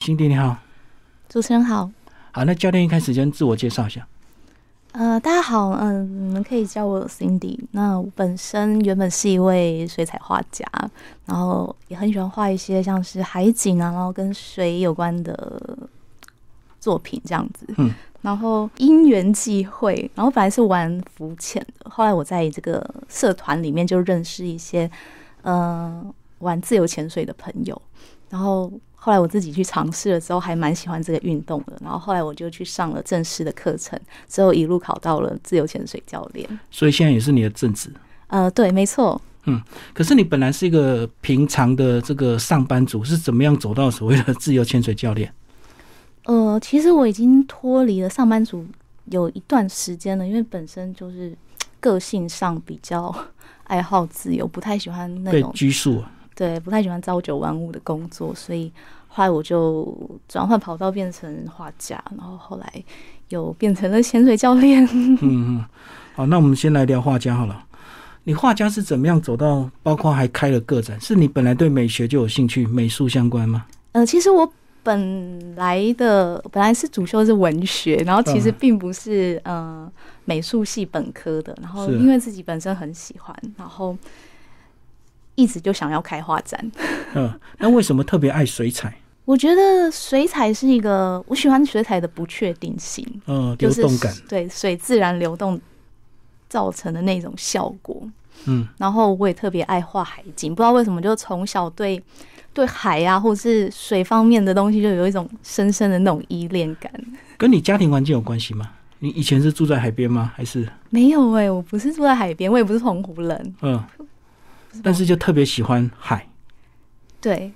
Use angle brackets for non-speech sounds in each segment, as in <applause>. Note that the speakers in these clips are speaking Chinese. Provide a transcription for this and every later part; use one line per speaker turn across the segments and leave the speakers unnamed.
辛迪你好，
主持人好。
好，那教练一开始先自我介绍一下。
呃，大家好，嗯，你们可以叫我 Cindy。那我本身原本是一位水彩画家，然后也很喜欢画一些像是海景啊，然后跟水有关的作品这样子。
嗯，
然后因缘际会，然后本来是玩浮潜的，后来我在这个社团里面就认识一些呃玩自由潜水的朋友，然后。后来我自己去尝试了之后，还蛮喜欢这个运动的。然后后来我就去上了正式的课程，之后一路考到了自由潜水教练。
所以现在也是你的正职？
呃，对，没错。
嗯，可是你本来是一个平常的这个上班族，是怎么样走到所谓的自由潜水教练？
呃，其实我已经脱离了上班族有一段时间了，因为本身就是个性上比较爱好自由，不太喜欢那种
拘束。
对，不太喜欢朝九晚五的工作，所以后来我就转换跑道变成画家，然后后来又变成了潜水教练。<laughs>
嗯嗯，好，那我们先来聊画家好了。你画家是怎么样走到，包括还开了个展？是你本来对美学就有兴趣，美术相关吗？
呃，其实我本来的本来是主修是文学，然后其实并不是呃美术系本科的，然后因为自己本身很喜欢，然后。一直就想要开画展，<laughs>
嗯，那为什么特别爱水彩？
我觉得水彩是一个我喜欢水彩的不确定性，
嗯，流动感，
对水自然流动造成的那种效果，
嗯，
然后我也特别爱画海景，不知道为什么，就从小对对海啊，或是水方面的东西，就有一种深深的那种依恋感。
跟你家庭环境有关系吗？你以前是住在海边吗？还是
没有？哎，我不是住在海边，我也不是澎湖人，
嗯。但是就特别喜欢海，
对，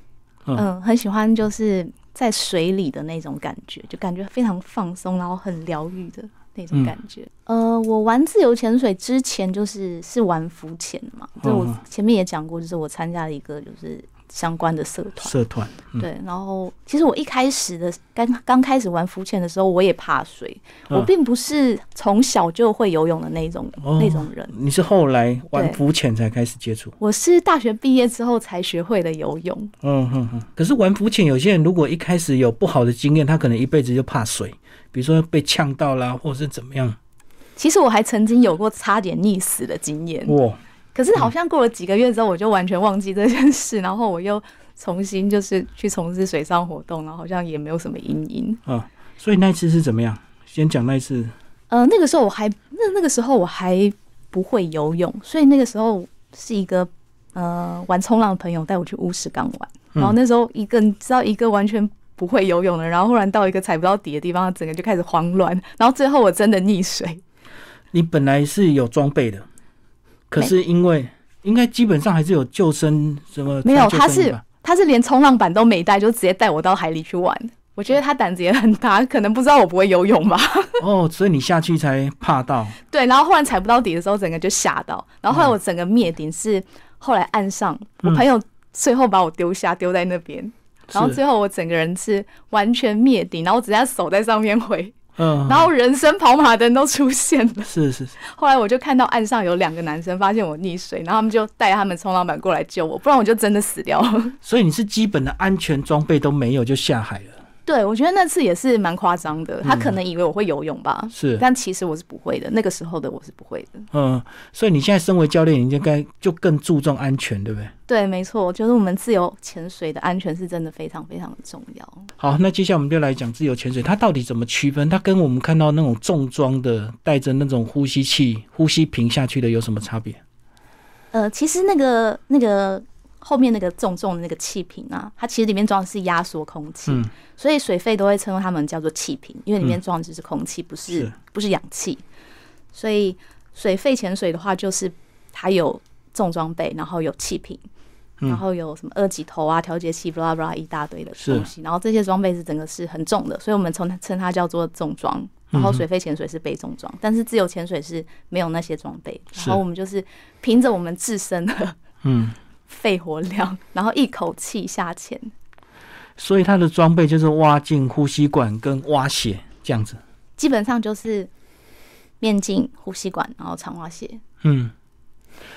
嗯，很喜欢就是在水里的那种感觉，就感觉非常放松，然后很疗愈的那种感觉。呃，我玩自由潜水之前就是是玩浮潜嘛，就我前面也讲过，就是我参加了一个就是。相关的社团，
社团
对，然后其实我一开始的刚刚开始玩浮潜的时候，我也怕水，我并不是从小就会游泳的那种那种人。
你是后来玩浮潜才开始接触？
我是大学毕业之后才学会的游泳。
嗯哼哼。可是玩浮潜，有些人如果一开始有不好的经验，他可能一辈子就怕水，比如说被呛到啦，或者是怎么样。
其实我还曾经有过差点溺死的经验。哇。可是好像过了几个月之后，我就完全忘记这件事，然后我又重新就是去从事水上活动，然后好像也没有什么阴影
啊。所以那次是怎么样？先讲那一次。
呃，那个时候我还那那个时候我还不会游泳，所以那个时候是一个呃玩冲浪的朋友带我去乌石港玩，然后那时候一个你知道一个完全不会游泳的，然后忽然到一个踩不到底的地方，整个就开始慌乱，然后最后我真的溺水。
你本来是有装备的。可是因为应该基本上还是有救生什么
没有，他是他是连冲浪板都没带，就直接带我到海里去玩。我觉得他胆子也很大，可能不知道我不会游泳吧。<laughs>
哦，所以你下去才怕到。
对，然后忽然踩不到底的时候，整个就吓到。然后后来我整个灭顶是后来岸上，我朋友最后把我丢下，丢在那边。然后最后我整个人是完全灭顶，然后只剩手在上面挥。
嗯，
然后人生跑马灯都出现了，
是是。
后来我就看到岸上有两个男生，发现我溺水，然后他们就带他们冲浪板过来救我，不然我就真的死掉了。<laughs>
所以你是基本的安全装备都没有就下海了。
对，我觉得那次也是蛮夸张的。他可能以为我会游泳吧，
是，
但其实我是不会的。那个时候的我是不会的。
嗯，所以你现在身为教练，你应该就更注重安全，对不对？
对，没错，就是我们自由潜水的安全是真的非常非常的重要。
好，那接下来我们就来讲自由潜水，它到底怎么区分？它跟我们看到那种重装的带着那种呼吸器、呼吸瓶下去的有什么差别？
呃，其实那个那个。后面那个重重的那个气瓶啊，它其实里面装的是压缩空气，所以水肺都会称它们叫做气瓶，因为里面装的是空气，不是不是氧气。所以水肺潜水的话，就是它有重装备，然后有气瓶，然后有什么二级头啊、调节器，布拉布拉一大堆的东西。然后这些装备是整个是很重的，所以我们称称它叫做重装。然后水肺潜水是背重装，但是自由潜水是没有那些装备。然后我们就是凭着我们自身的嗯。肺活量，<laughs> 然后一口气下潜，
所以他的装备就是挖进呼吸管跟挖血这样子，
基本上就是面镜、呼吸管，然后长挖血。
嗯，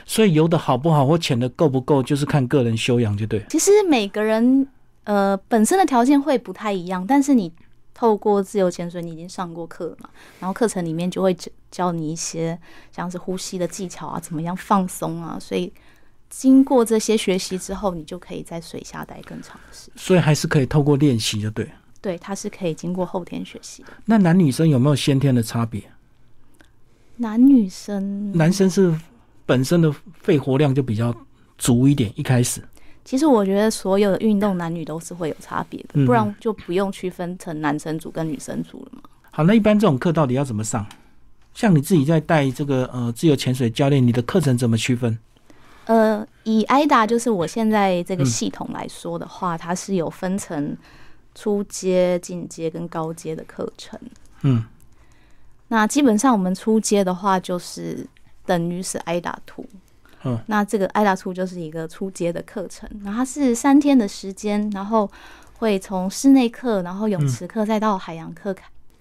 所以游的好不好或潜的够不够，就是看个人修养，就对。
其实每个人呃，本身的条件会不太一样，但是你透过自由潜水，你已经上过课了嘛，然后课程里面就会教教你一些像是呼吸的技巧啊，怎么样放松啊，所以经过这些学习之后，你就可以在水下待更长的时间。
所以还是可以透过练习，就对。
对，它是可以经过后天学习的。
那男女生有没有先天的差别？
男女生，
男生是本身的肺活量就比较足一点，一开始。
其实我觉得所有的运动男女都是会有差别的，不然就不用区分成男生组跟女生组了嘛。
好，那一般这种课到底要怎么上？像你自己在带这个呃自由潜水教练，你的课程怎么区分？
呃，以 IDA 就是我现在这个系统来说的话，它是有分成初阶、进阶跟高阶的课程。嗯。那基本上我们初阶的话，就是等于是 IDA Two。嗯，那这个 IDA Two 就是一个初阶的课程，然后它是三天的时间，然后会从室内课，然后泳池课，再到海洋课，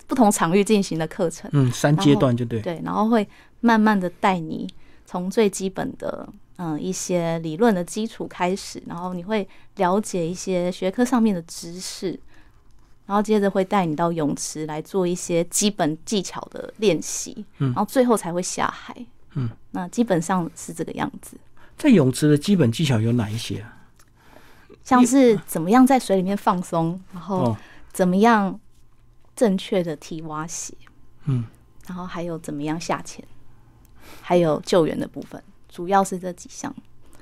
不同场域进行的课程。
嗯，三阶段就对。
对，然后会慢慢的带你从最基本的嗯一些理论的基础开始，然后你会了解一些学科上面的知识。然后接着会带你到泳池来做一些基本技巧的练习，嗯，然后最后才会下海，嗯，那基本上是这个样子。
在泳池的基本技巧有哪一些啊？
像是怎么样在水里面放松，然后怎么样正确的踢蛙鞋，嗯，然后还有怎么样下潜，还有救援的部分，主要是这几项。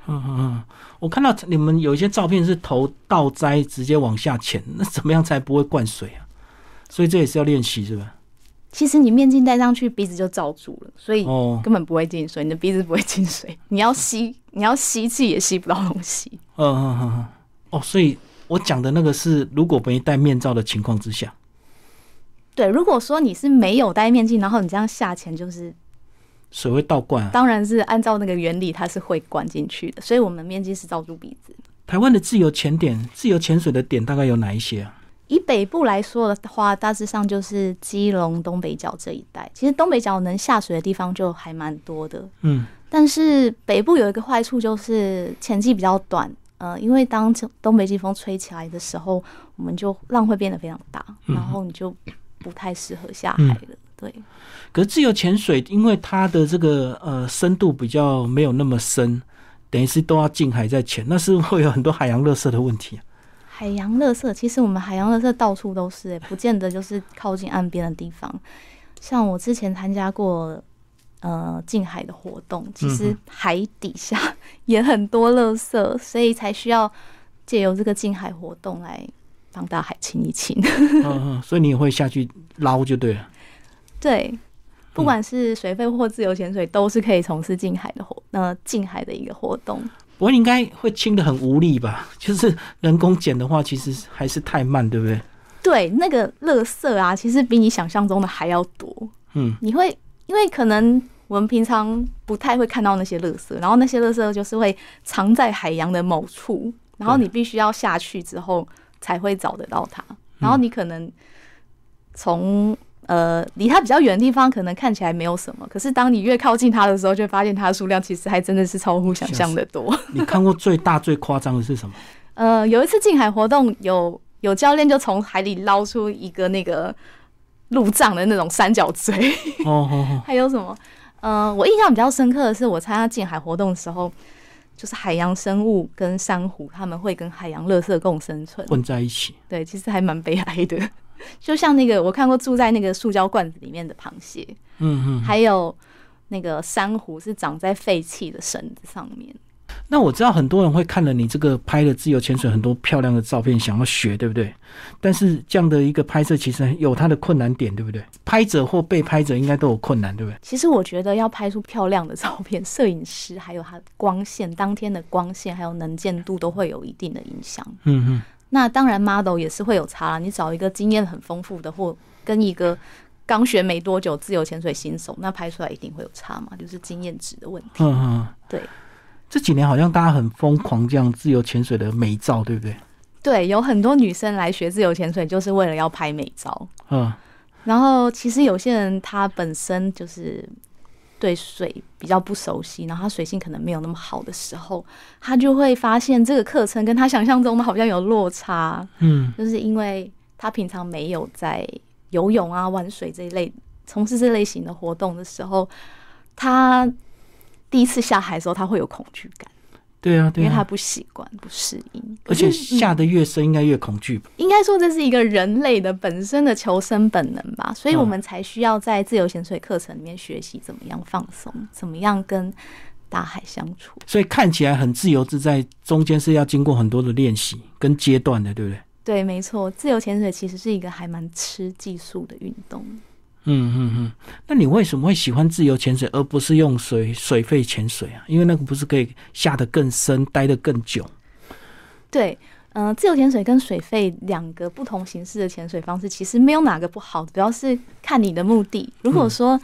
嗯嗯嗯，我看到你们有一些照片是头倒栽直接往下潜，那怎么样才不会灌水啊？所以这也是要练习，是吧？
其实你面镜戴上去，鼻子就罩住了，所以根本不会进水，你的鼻子不会进水。你要吸，你要吸气也吸不到东西。嗯嗯
嗯，哦，所以我讲的那个是如果没戴面罩的情况之下。
对，如果说你是没有戴面镜，然后你这样下潜，就是。
水会倒灌，
当然是按照那个原理，它是会灌进去的。所以，我们面积是罩住鼻子。
台湾的自由潜点、自由潜水的点大概有哪一些啊？
以北部来说的话，大致上就是基隆东北角这一带。其实东北角能下水的地方就还蛮多的。嗯，但是北部有一个坏处就是潜季比较短。呃，因为当东北季风吹起来的时候，我们就浪会变得非常大，然后你就不太适合下海了。对。
可是自由潜水，因为它的这个呃深度比较没有那么深，等于是都要近海在潜，那是会有很多海洋垃圾的问题。
海洋垃圾，其实我们海洋垃圾到处都是，哎，不见得就是靠近岸边的地方。像我之前参加过呃近海的活动，其实海底下也很多垃圾，所以才需要借由这个近海活动来帮大海清一清。
嗯嗯，所以你也会下去捞就对了。
对。不管是水肺或自由潜水，都是可以从事近海的活，呃，近海的一个活动。
不过应该会清的很无力吧？就是人工捡的话，其实还是太慢，对不对？
对，那个垃圾啊，其实比你想象中的还要多。嗯，你会因为可能我们平常不太会看到那些垃圾，然后那些垃圾就是会藏在海洋的某处，然后你必须要下去之后才会找得到它，然后你可能从。呃，离它比较远的地方，可能看起来没有什么，可是当你越靠近它的时候，就发现它的数量其实还真的是超乎想象的多。
你看过最大最夸张的是什么？
呃，有一次近海活动，有有教练就从海里捞出一个那个路障的那种三角锥。哦哦哦。<laughs> 还有什么？呃，我印象比较深刻的是，我参加近海活动的时候，就是海洋生物跟珊瑚，他们会跟海洋垃圾共生存，
混在一起。
对，其实还蛮悲哀的。就像那个我看过住在那个塑胶罐子里面的螃蟹，嗯嗯，还有那个珊瑚是长在废弃的绳子上面。
那我知道很多人会看了你这个拍的自由潜水很多漂亮的照片，想要学，对不对？但是这样的一个拍摄其实有它的困难点，对不对？拍者或被拍者应该都有困难，对不对？
其实我觉得要拍出漂亮的照片，<laughs> 摄影师还有他光线当天的光线还有能见度都会有一定的影响。嗯嗯。那当然，model 也是会有差啦。你找一个经验很丰富的，或跟一个刚学没多久自由潜水新手，那拍出来一定会有差嘛，就是经验值的问题。嗯嗯，对。
这几年好像大家很疯狂这样自由潜水的美照，对不对？
对，有很多女生来学自由潜水，就是为了要拍美照。嗯。然后，其实有些人他本身就是。对水比较不熟悉，然后他水性可能没有那么好的时候，他就会发现这个课程跟他想象中的好像有落差。
嗯，
就是因为他平常没有在游泳啊、玩水这一类从事这类型的活动的时候，他第一次下海的时候，他会有恐惧感。
对啊，对
因为他不习惯、不适应，
而且下的越深，应该越恐惧吧？
应该说这是一个人类的本身的求生本能吧，所以我们才需要在自由潜水课程里面学习怎么样放松，怎么样跟大海相处。
所以看起来很自由自在，中间是要经过很多的练习跟阶段的，对不对？
对，没错，自由潜水其实是一个还蛮吃技术的运动。
嗯嗯嗯，那你为什么会喜欢自由潜水，而不是用水水肺潜水啊？因为那个不是可以下得更深，待得更久。
对，嗯，自由潜水跟水肺两个不同形式的潜水方式，其实没有哪个不好，主要是看你的目的。如果说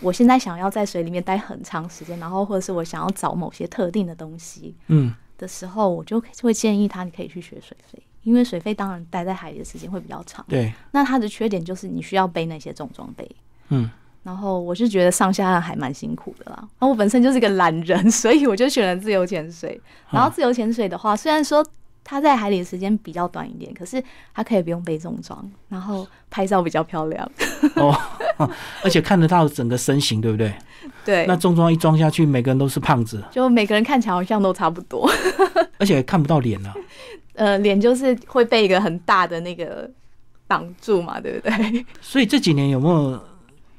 我现在想要在水里面待很长时间，然后或者是我想要找某些特定的东西，
嗯，
的时候，我就会建议他，你可以去学水肺。因为水肺当然待在海里的时间会比较长，
对。
那它的缺点就是你需要背那些重装备，
嗯。
然后我是觉得上下岸还蛮辛苦的啦。那我本身就是个懒人，所以我就选了自由潜水。然后自由潜水的话，虽然说它在海里的时间比较短一点，可是它可以不用背重装，然后拍照比较漂亮。
哦，而且看得到整个身形，对不对？
对。
那重装一装下去，每个人都是胖子，
就每个人看起来好像都差不多，<laughs>
而且看不到脸了。
呃，脸就是会被一个很大的那个挡住嘛，对不对？<laughs>
所以这几年有没有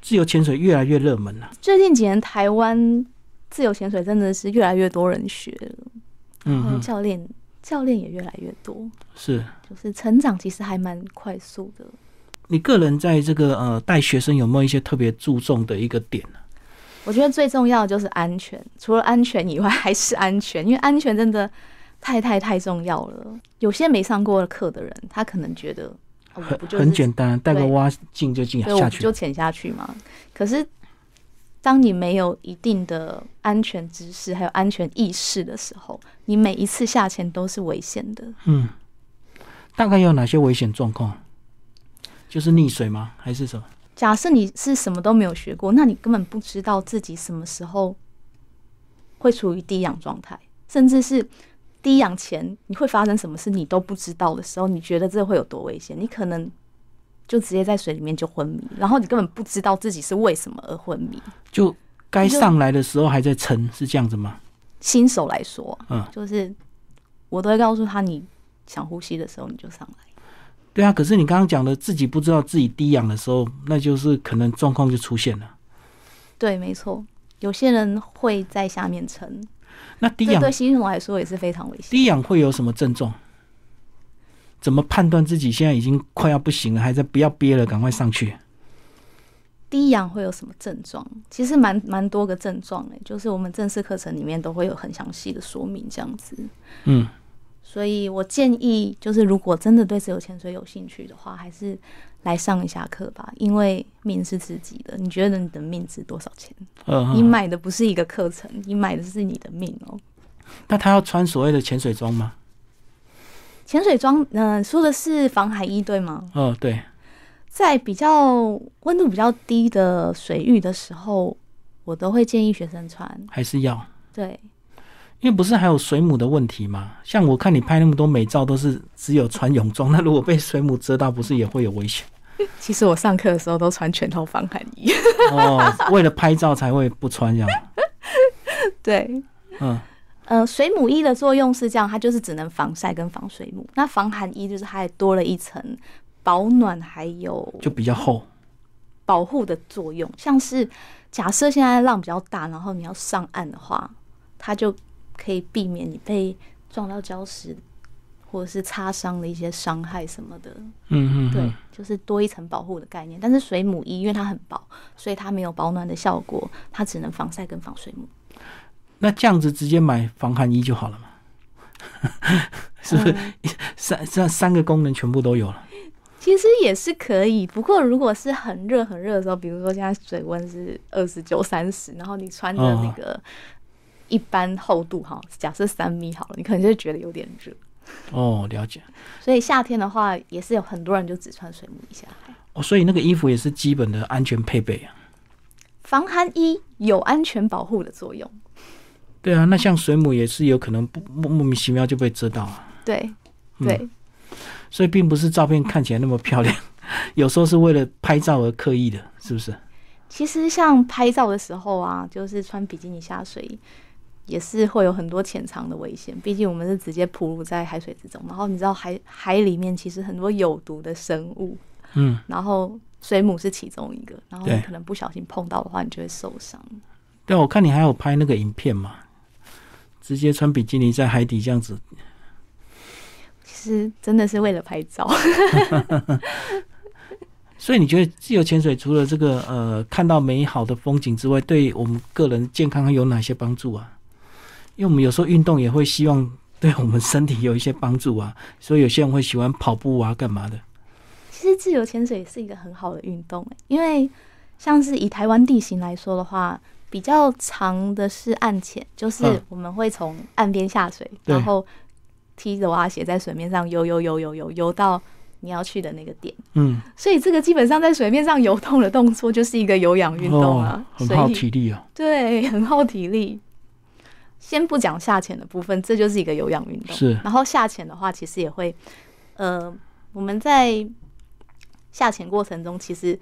自由潜水越来越热门呢？
最近几年台湾自由潜水真的是越来越多人学了，然后教练教练也越来越多，
是
就是成长其实还蛮快速的。
你个人在这个呃带学生有没有一些特别注重的一个点呢？
我觉得最重要的就是安全，除了安全以外还是安全，因为安全真的。太太太重要了。有些没上过课的人，他可能觉得
很很简单，带个蛙镜就进下去，
就潜下去嘛。可是，当你没有一定的安全知识还有安全意识的时候，你每一次下潜都是危险的。
嗯，大概有哪些危险状况？就是溺水吗？还是什么？
假设你是什么都没有学过，那你根本不知道自己什么时候会处于低氧状态，甚至是。低氧前你会发生什么事你都不知道的时候，你觉得这会有多危险？你可能就直接在水里面就昏迷，然后你根本不知道自己是为什么而昏迷。
就该上来的时候还在沉，是这样子吗？
新手来说，
嗯，
就是我都会告诉他，你想呼吸的时候你就上来。
对啊，可是你刚刚讲的自己不知道自己低氧的时候，那就是可能状况就出现了。
对，没错，有些人会在下面撑。
那低氧
对新手来说也是非常危险。
低氧会有什么症状？怎么判断自己现在已经快要不行了，还在不要憋了，赶快上去？
低氧会有什么症状？其实蛮蛮多个症状诶，就是我们正式课程里面都会有很详细的说明这样子。
嗯，
所以我建议，就是如果真的对自由潜水有兴趣的话，还是。来上一下课吧，因为命是自己的。你觉得你的命值多少钱？
嗯，
你买的不是一个课程，你买的是你的命哦。
那他要穿所谓的潜水装吗？
潜水装，嗯，说的是防海衣对吗？
哦，对。
在比较温度比较低的水域的时候，我都会建议学生穿。
还是要？
对。
因为不是还有水母的问题吗？像我看你拍那么多美照，都是只有穿泳装，那如果被水母蛰到，不是也会有危险？<laughs>
其实我上课的时候都穿全套防寒衣。<laughs>
哦，为了拍照才会不穿这样。<laughs>
对，
嗯，
呃，水母衣的作用是这样，它就是只能防晒跟防水母。那防寒衣就是还多了一层保暖，还有
就比较厚
保护的作用。像是假设现在浪比较大，然后你要上岸的话，它就可以避免你被撞到礁石。或者是擦伤的一些伤害什么的，
嗯嗯，
对，就是多一层保护的概念。但是水母衣因为它很薄，所以它没有保暖的效果，它只能防晒跟防水母。
那这样子直接买防寒衣就好了嘛？<laughs> 是不是三三三个功能全部都有了？
其实也是可以，不过如果是很热很热的时候，比如说现在水温是二十九、三十，然后你穿着那个一般厚度哈，假设三米好了，你可能就觉得有点热。
哦，了解。
所以夏天的话，也是有很多人就只穿水母衣下海。
哦，所以那个衣服也是基本的安全配备啊。
防寒衣有安全保护的作用。
对啊，那像水母也是有可能不莫莫名其妙就被遮到啊。
对，对，
所以并不是照片看起来那么漂亮，<laughs> 有时候是为了拍照而刻意的，是不是？
其实像拍照的时候啊，就是穿比基尼下水，也是会有很多潜藏的危险。毕竟我们是直接暴露在海水之中，然后你知道海海里面其实很多有毒的生物，
嗯，
然后水母是其中一个，然后你可能不小心碰到的话，你就会受伤。
对，我看你还有拍那个影片嘛，直接穿比基尼在海底这样子，
其实真的是为了拍照。<laughs>
所以你觉得自由潜水除了这个呃看到美好的风景之外，对我们个人健康有哪些帮助啊？因为我们有时候运动也会希望对我们身体有一些帮助啊，<laughs> 所以有些人会喜欢跑步啊，干嘛的？
其实自由潜水是一个很好的运动，因为像是以台湾地形来说的话，比较长的是岸潜，就是我们会从岸边下水，然后踢着蛙鞋在水面上游游游游游游到。你要去的那个点，
嗯，
所以这个基本上在水面上游动的动作就是一个有氧运动啊，
很耗体力哦。
对，很耗体力。先不讲下潜的部分，这就是一个有氧运动。
是，
然后下潜的话，其实也会，呃，我们在下潜过程中，其实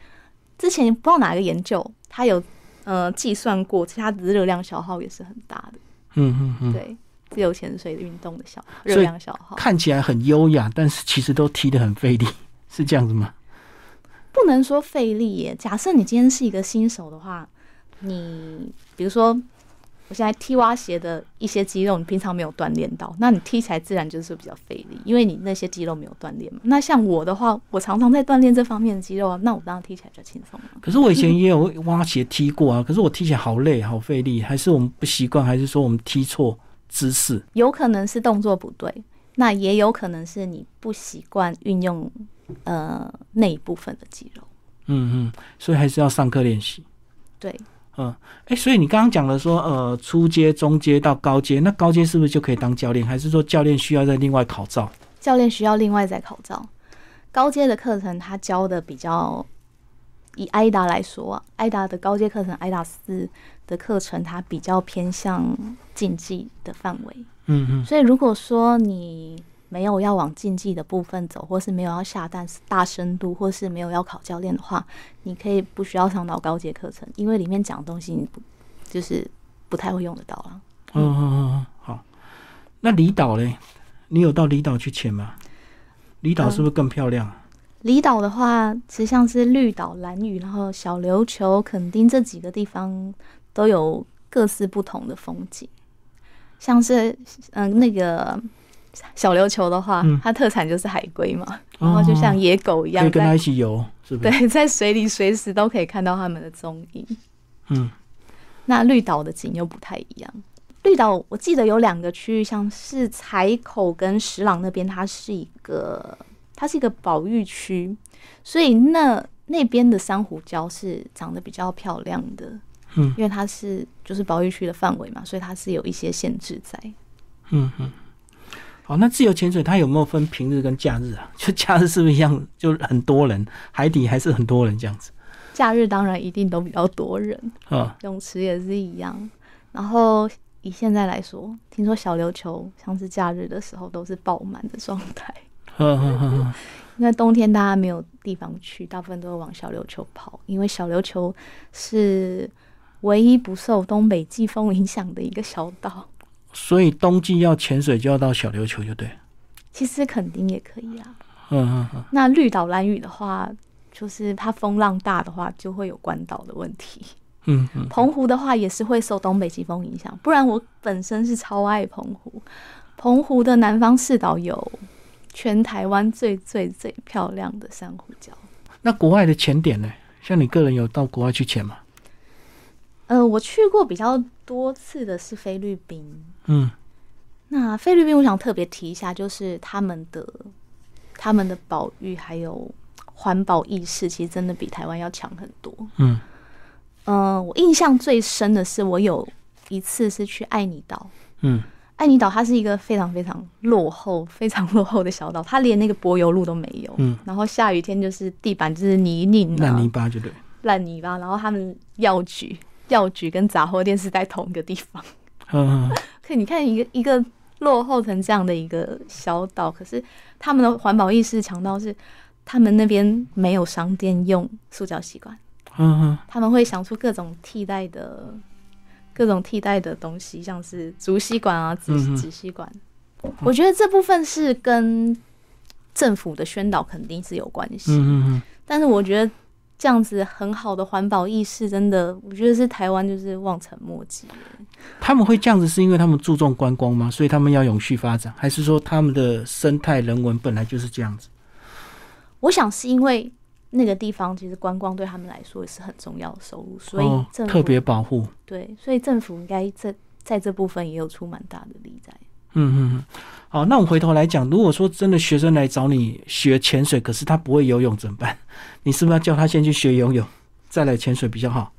之前不知道哪个研究，它有呃计算过，其他的热量消耗也是很大的。
嗯嗯嗯，
对。自由潜水的运动的消热量消耗
看起来很优雅，但是其实都踢得很费力，<laughs> 是这样子吗？
不能说费力耶。假设你今天是一个新手的话，你比如说我现在踢蛙鞋的一些肌肉，你平常没有锻炼到，那你踢起来自然就是比较费力，因为你那些肌肉没有锻炼嘛。那像我的话，我常常在锻炼这方面的肌肉啊，那我当然踢起来比较轻松。
可是我以前也有蛙鞋踢过啊，可是我踢起来好累，好费力，还是我们不习惯，还是说我们踢错？姿势
有可能是动作不对，那也有可能是你不习惯运用呃那一部分的肌肉。
嗯嗯，所以还是要上课练习。
对，
嗯，哎，所以你刚刚讲了说，呃，初阶、中阶到高阶，那高阶是不是就可以当教练？还是说教练需要再另外考照？
教练需要另外再考照。高阶的课程他教的比较，以艾达来说，艾达的高阶课程，艾达四。的课程它比较偏向竞技的范围，
嗯嗯，
所以如果说你没有要往竞技的部分走，或是没有要下蛋大深度，或是没有要考教练的话，你可以不需要上到高阶课程，因为里面讲的东西你不就是不太会用得到了。
嗯嗯嗯，好。那离岛嘞？你有到离岛去潜吗？离岛是不是更漂亮？
离岛的话，其实像是绿岛、蓝屿，然后小琉球、垦丁这几个地方。都有各自不同的风景，像是嗯那个小琉球的话，它特产就是海龟嘛，然后就像野狗一样，
可以跟它一起游，是不是？
对，<laughs> 在水里随时都可以看到它们的踪影。
嗯，
那绿岛的景又不太一样。绿岛我记得有两个区域，像是彩口跟石朗那边，它是一个它是一个保育区，所以那那边的珊瑚礁是长得比较漂亮的。
嗯，
因为它是就是保育区的范围嘛，所以它是有一些限制在。
嗯嗯，好，那自由潜水它有没有分平日跟假日啊？<laughs> 就假日是不是一样，就很多人，海底还是很多人这样子？
假日当然一定都比较多人
啊，
泳池也是一样。然后以现在来说，听说小琉球像是假日的时候都是爆满的状态。<laughs> <laughs> 因为冬天大家没有地方去，大部分都会往小琉球跑，因为小琉球是。唯一不受东北季风影响的一个小岛，
所以冬季要潜水就要到小琉球，就对。
其实肯定也可以
啊。嗯嗯嗯。
那绿岛蓝屿的话，就是它风浪大的话，就会有关岛的问题。
嗯嗯。
澎湖的话也是会受东北季风影响，不然我本身是超爱澎湖。澎湖的南方四岛有全台湾最最最漂亮的珊瑚礁。
那国外的潜点呢？像你个人有到国外去潜吗？
呃，我去过比较多次的是菲律宾。
嗯，
那菲律宾我想特别提一下，就是他们的他们的保育还有环保意识，其实真的比台湾要强很多。
嗯，
呃，我印象最深的是，我有一次是去爱尼岛。
嗯，
爱尼岛它是一个非常非常落后、非常落后的小岛，它连那个柏油路都没有。
嗯，
然后下雨天就是地板就是泥泞，
烂泥巴就对。
烂泥巴，然后他们药局、药局跟杂货店是在同一个地方。
嗯，<laughs>
可你看一个一个落后成这样的一个小岛，可是他们的环保意识强到是，他们那边没有商店用塑胶吸管，
嗯哼，
他们会想出各种替代的、各种替代的东西，像是竹吸管啊、纸纸吸管。我觉得这部分是跟政府的宣导肯定是有关系，
嗯嗯嗯，
但是我觉得这样子很好的环保意识，真的，我觉得是台湾就是望尘莫及。
他们会这样子是因为他们注重观光吗？所以他们要永续发展，还是说他们的生态人文本来就是这样子？
我想是因为那个地方其实观光对他们来说也是很重要的收入，所以
特别保护。
对，所以政府应该这在这部分也有出蛮大的力在。
嗯嗯嗯，好，那我们回头来讲，如果说真的学生来找你学潜水，可是他不会游泳怎么办？你是不是要叫他先去学游泳，再来潜水比较好？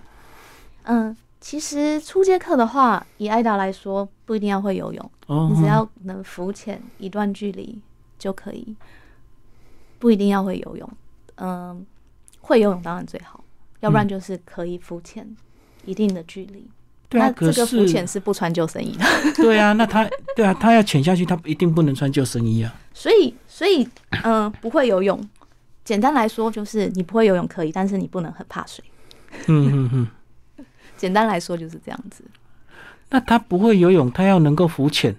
嗯，其实初阶课的话，以艾达来说，不一定要会游泳，
哦，
你只要能浮潜一段距离就可以，不一定要会游泳。嗯，会游泳当然最好，要不然
嗯
就是可以浮潜一定的距离。
对啊，
那
可
这个浮潜
是
是不穿救生衣的，<laughs>
对啊，那他对啊，他要潜下去，他一定不能穿救生衣啊。
所以所以嗯、不会游泳，简单来说就是你不会游泳可以，但是你不能很怕水。
嗯 <laughs> 嗯嗯，<laughs>
简单来说就是这样子。
那他不会游泳，他要能够浮潜，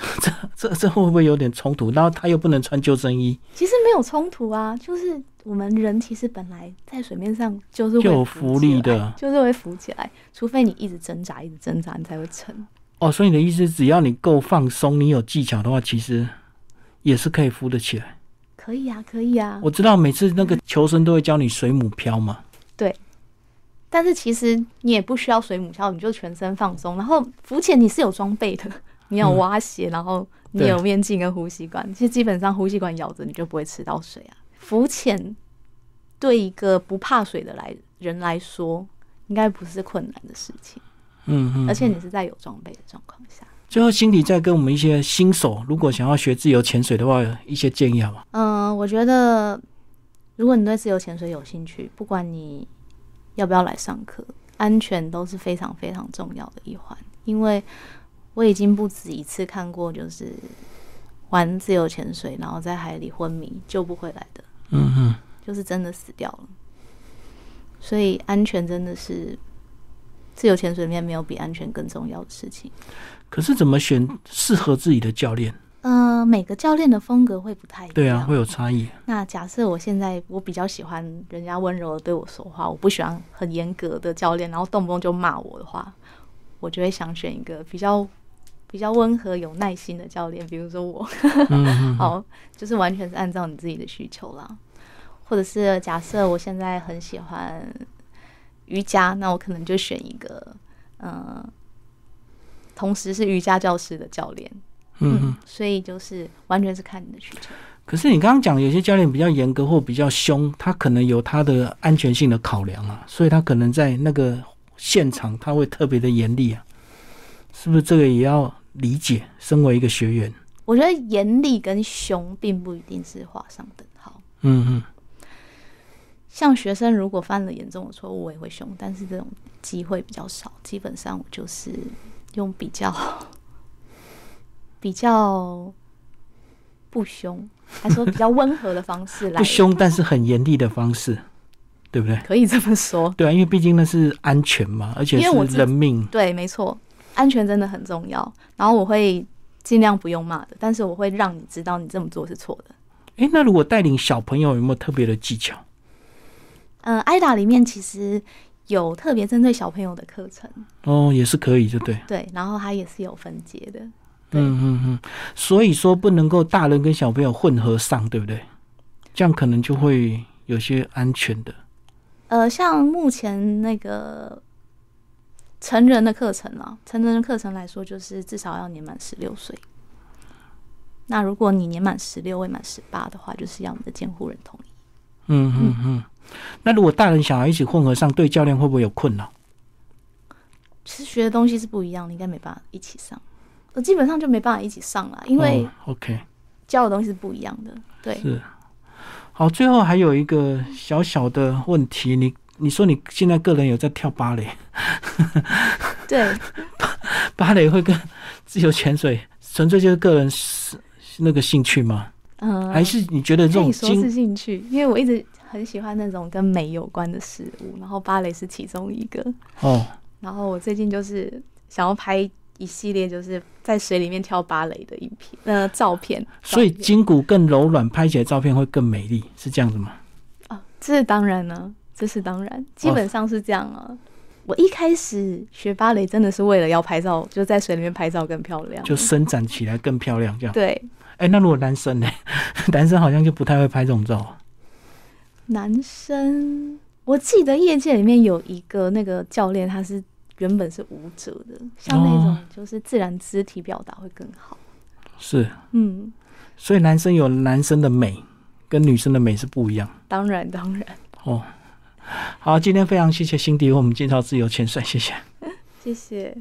<laughs> 这这这会不会有点冲突？然后他又不能穿救生衣，
其实没有冲突啊，就是我们人其实本来在水面上就是
就有浮力的
就是会浮起来，除非你一直挣扎，一直挣扎，你才会沉。
哦，所以你的意思，只要你够放松，你有技巧的话，其实也是可以浮得起来。
可以啊，可以啊。
我知道每次那个求生都会教你水母漂嘛，对
但是其实你也不需要水母漂，你就全身放松。然后浮潜你是有装备的，你有蛙鞋，然后你有面镜跟呼吸管。其实基本上呼吸管咬着你就不会吃到水啊。浮潜对一个不怕水的来人来说，应该不是困难的事情。
嗯嗯。
而且你是在有装备的状况下。
最后，心底再跟我们一些新手，如果想要学自由潜水的话，一些建议好吗？
嗯，我觉得如果你对自由潜水有兴趣，不管你要不要来上课，安全都是非常非常重要的一环。因为我已经不止一次看过，就是玩自由潜水，然后在海里昏迷救不回来的，
嗯哼。
就是真的死掉了。所以安全真的是自由潜水里面没有比安全更重要的事情。
可是怎么选适合自己的教练？
呃，每个教练的风格会不太一样。
对啊，会有差异。
那假设我现在我比较喜欢人家温柔的对我说话，我不喜欢很严格的教练，然后动不动就骂我的话，我就会想选一个比较比较温和、有耐心的教练，比如说我，
嗯嗯。<laughs>
好，就是完全是按照你自己的需求啦。或者是假设我现在很喜欢瑜伽，那我可能就选一个，呃，同时是瑜伽教师的教练。
嗯嗯。
所以就是完全是看你的需求。
可是你刚刚讲有些教练比较严格或比较凶，他可能有他的安全性的考量啊，所以他可能在那个现场他会特别的严厉啊，是不是？这个也要理解。身为一个学员，
我觉得严厉跟凶并不一定是画上等号。
嗯嗯。
像学生如果犯了严重的错误，我也会凶，但是这种机会比较少。基本上我就是用比较 <laughs> 比较不凶，还说比较温和的方式来 <laughs>
不，凶，但是很严厉的方式，对不对？
可以这么说。
对啊，因为毕竟那是安全嘛，而且是人命。
对，没错，安全真的很重要。然后我会尽量不用骂的，但是我会让你知道你这么做是错的。
诶，那如果带领小朋友有没有特别的技巧？
嗯，艾达里面其实有特别针对小朋友的课程，
哦，也是可以，就对？
对，然后它也是有分解的。
嗯嗯嗯，所以说不能够大人跟小朋友混合上，对不对？这样可能就会有些安全的。
呃，像目前那个成人的课程啊，成人的课程来说，就是至少要年满十六岁。那如果你年满十六未满十八的话，就是要你的监护人同意。
嗯嗯嗯。那如果大人小孩一起混合上，对教练会不会有困扰？
其实学的东西是不一样，的应该没办法一起上。我基本上就没办法一起上了，因为
哦、OK
教的东西是不一样的。对，
是。好，最后还有一个小小的问题，你你说你现在个人有在跳芭蕾？
对，<laughs>
芭蕾会跟自由潜水纯粹就是个人是那个兴趣吗？嗯，还是你觉得这种
说是兴趣？因为我一直很喜欢那种跟美有关的事物，然后芭蕾是其中一个。哦，然后我最近就是想要拍一系列就是在水里面跳芭蕾的影片，呃，照片。
所以筋骨更柔软，拍起来照片会更美丽，是这样子吗？
啊，这是当然呢，这是当然，基本上是这样啊。我一开始学芭蕾真的是为了要拍照，就在水里面拍照更漂亮，
就伸展起来更漂亮，这样。
对。
哎，那如果男生呢？<laughs> 男生好像就不太会拍这种照。
男生，我记得业界里面有一个那个教练，他是原本是舞者的，像那种就是自然肢体表达会更好。
是，嗯，所以男生有男生的美，跟女生的美是不一样。
当然，当然。哦，
好，今天非常谢谢辛迪为我们介绍自由潜水，谢谢，<laughs>
谢谢。